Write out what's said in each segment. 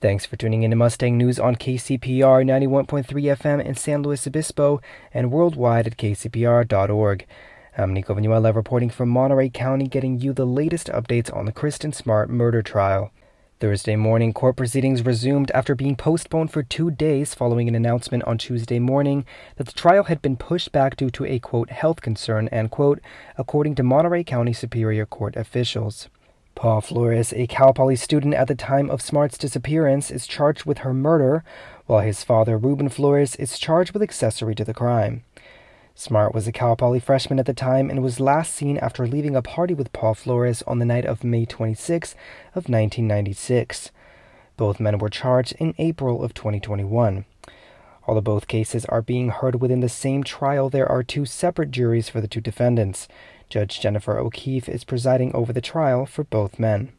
Thanks for tuning in to Mustang News on KCPR 91.3 FM in San Luis Obispo and worldwide at kcpr.org. I'm Nico Vanuela reporting from Monterey County, getting you the latest updates on the Kristin Smart murder trial. Thursday morning, court proceedings resumed after being postponed for two days following an announcement on Tuesday morning that the trial had been pushed back due to a quote health concern and quote according to Monterey County Superior Court officials. Paul Flores, a Cal Poly student at the time of Smart's disappearance, is charged with her murder, while his father, Ruben Flores, is charged with accessory to the crime. Smart was a Cal Poly freshman at the time and was last seen after leaving a party with Paul Flores on the night of May 26 of 1996. Both men were charged in April of 2021. Although both cases are being heard within the same trial, there are two separate juries for the two defendants. Judge Jennifer O'Keefe is presiding over the trial for both men.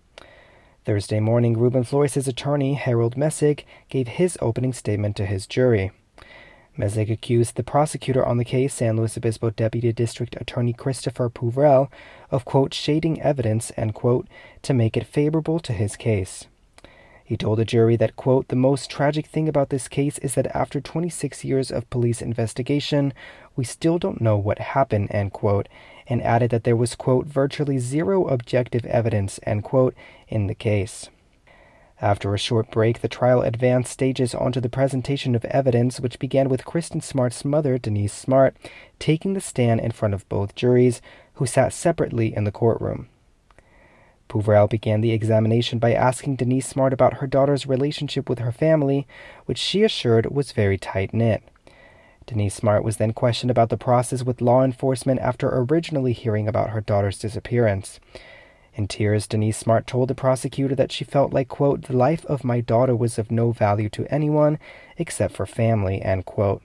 Thursday morning, Ruben Flores' attorney, Harold Mesick, gave his opening statement to his jury. Mesick accused the prosecutor on the case, San Luis Obispo Deputy District Attorney Christopher Peuvrelle, of, quote, shading evidence, and, quote, to make it favorable to his case. He told the jury that, quote, the most tragic thing about this case is that after 26 years of police investigation, we still don't know what happened, end quote, and added that there was, quote, virtually zero objective evidence, end quote, in the case. After a short break, the trial advanced stages onto the presentation of evidence, which began with Kristin Smart's mother, Denise Smart, taking the stand in front of both juries, who sat separately in the courtroom. Peuvrelle began the examination by asking Denise Smart about her daughter's relationship with her family, which she assured was very tight knit. Denise Smart was then questioned about the process with law enforcement after originally hearing about her daughter's disappearance. In tears, Denise Smart told the prosecutor that she felt like, quote, the life of my daughter was of no value to anyone except for family, end quote.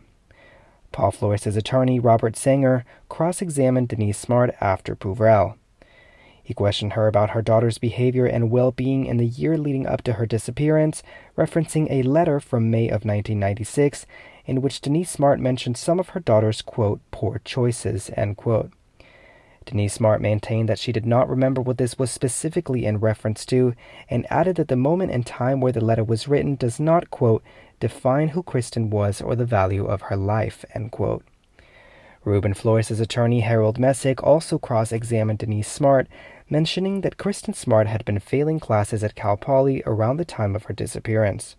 Paul Flores' attorney, Robert Sanger, cross examined Denise Smart after Peuvrelle. He questioned her about her daughter's behavior and well being in the year leading up to her disappearance, referencing a letter from May of 1996 in which Denise Smart mentioned some of her daughter's, quote, poor choices, end quote. Denise Smart maintained that she did not remember what this was specifically in reference to, and added that the moment and time where the letter was written does not, quote, define who Kristin was or the value of her life, end quote. Ruben Flores' attorney Harold Mesick also cross examined Denise Smart, mentioning that Kristin Smart had been failing classes at Cal Poly around the time of her disappearance.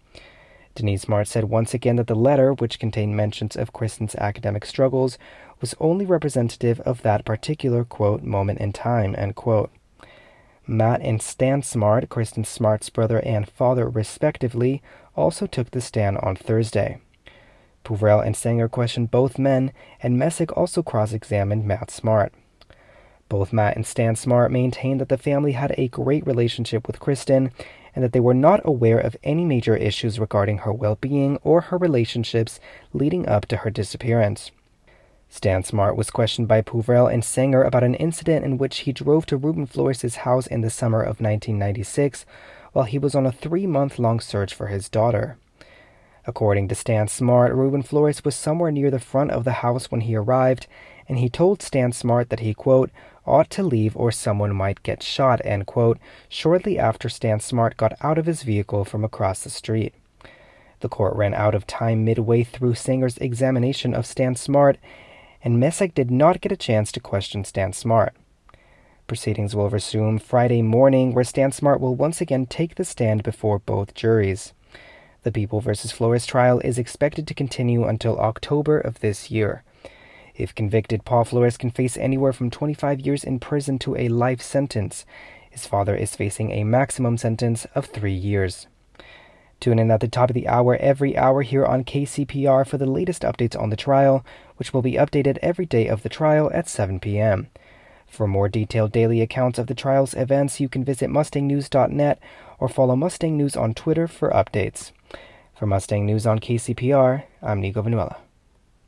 Denise Smart said once again that the letter, which contained mentions of Kristin's academic struggles, was only representative of that particular, quote, moment in time, end quote. Matt and Stan Smart, Kristin Smart's brother and father respectively, also took the stand on Thursday. Peuvrelle and Sanger questioned both men, and Mesick also cross examined Matt Smart. Both Matt and Stan Smart maintained that the family had a great relationship with Kristin and that they were not aware of any major issues regarding her well being or her relationships leading up to her disappearance. Stan Smart was questioned by Peuvrelle and Sanger about an incident in which he drove to Ruben Flores' house in the summer of 1996 while he was on a three month long search for his daughter. According to Stan Smart, Ruben Flores was somewhere near the front of the house when he arrived, and he told Stan Smart that he, quote, ought to leave or someone might get shot, end quote, shortly after Stan Smart got out of his vehicle from across the street. The court ran out of time midway through Sanger's examination of Stan Smart, and Mesick did not get a chance to question Stan Smart. Proceedings will resume Friday morning, where Stan Smart will once again take the stand before both juries. The People v. Flores trial is expected to continue until October of this year. If convicted, Paul Flores can face anywhere from 25 years in prison to a life sentence. His father is facing a maximum sentence of three years. Tune in at the top of the hour every hour here on KCPR for the latest updates on the trial, which will be updated every day of the trial at 7 p.m. For more detailed daily accounts of the trial's events, you can visit mustangnews.net or follow Mustang News on Twitter for updates. For Mustang News on KCPR, I'm Nico Vanuela.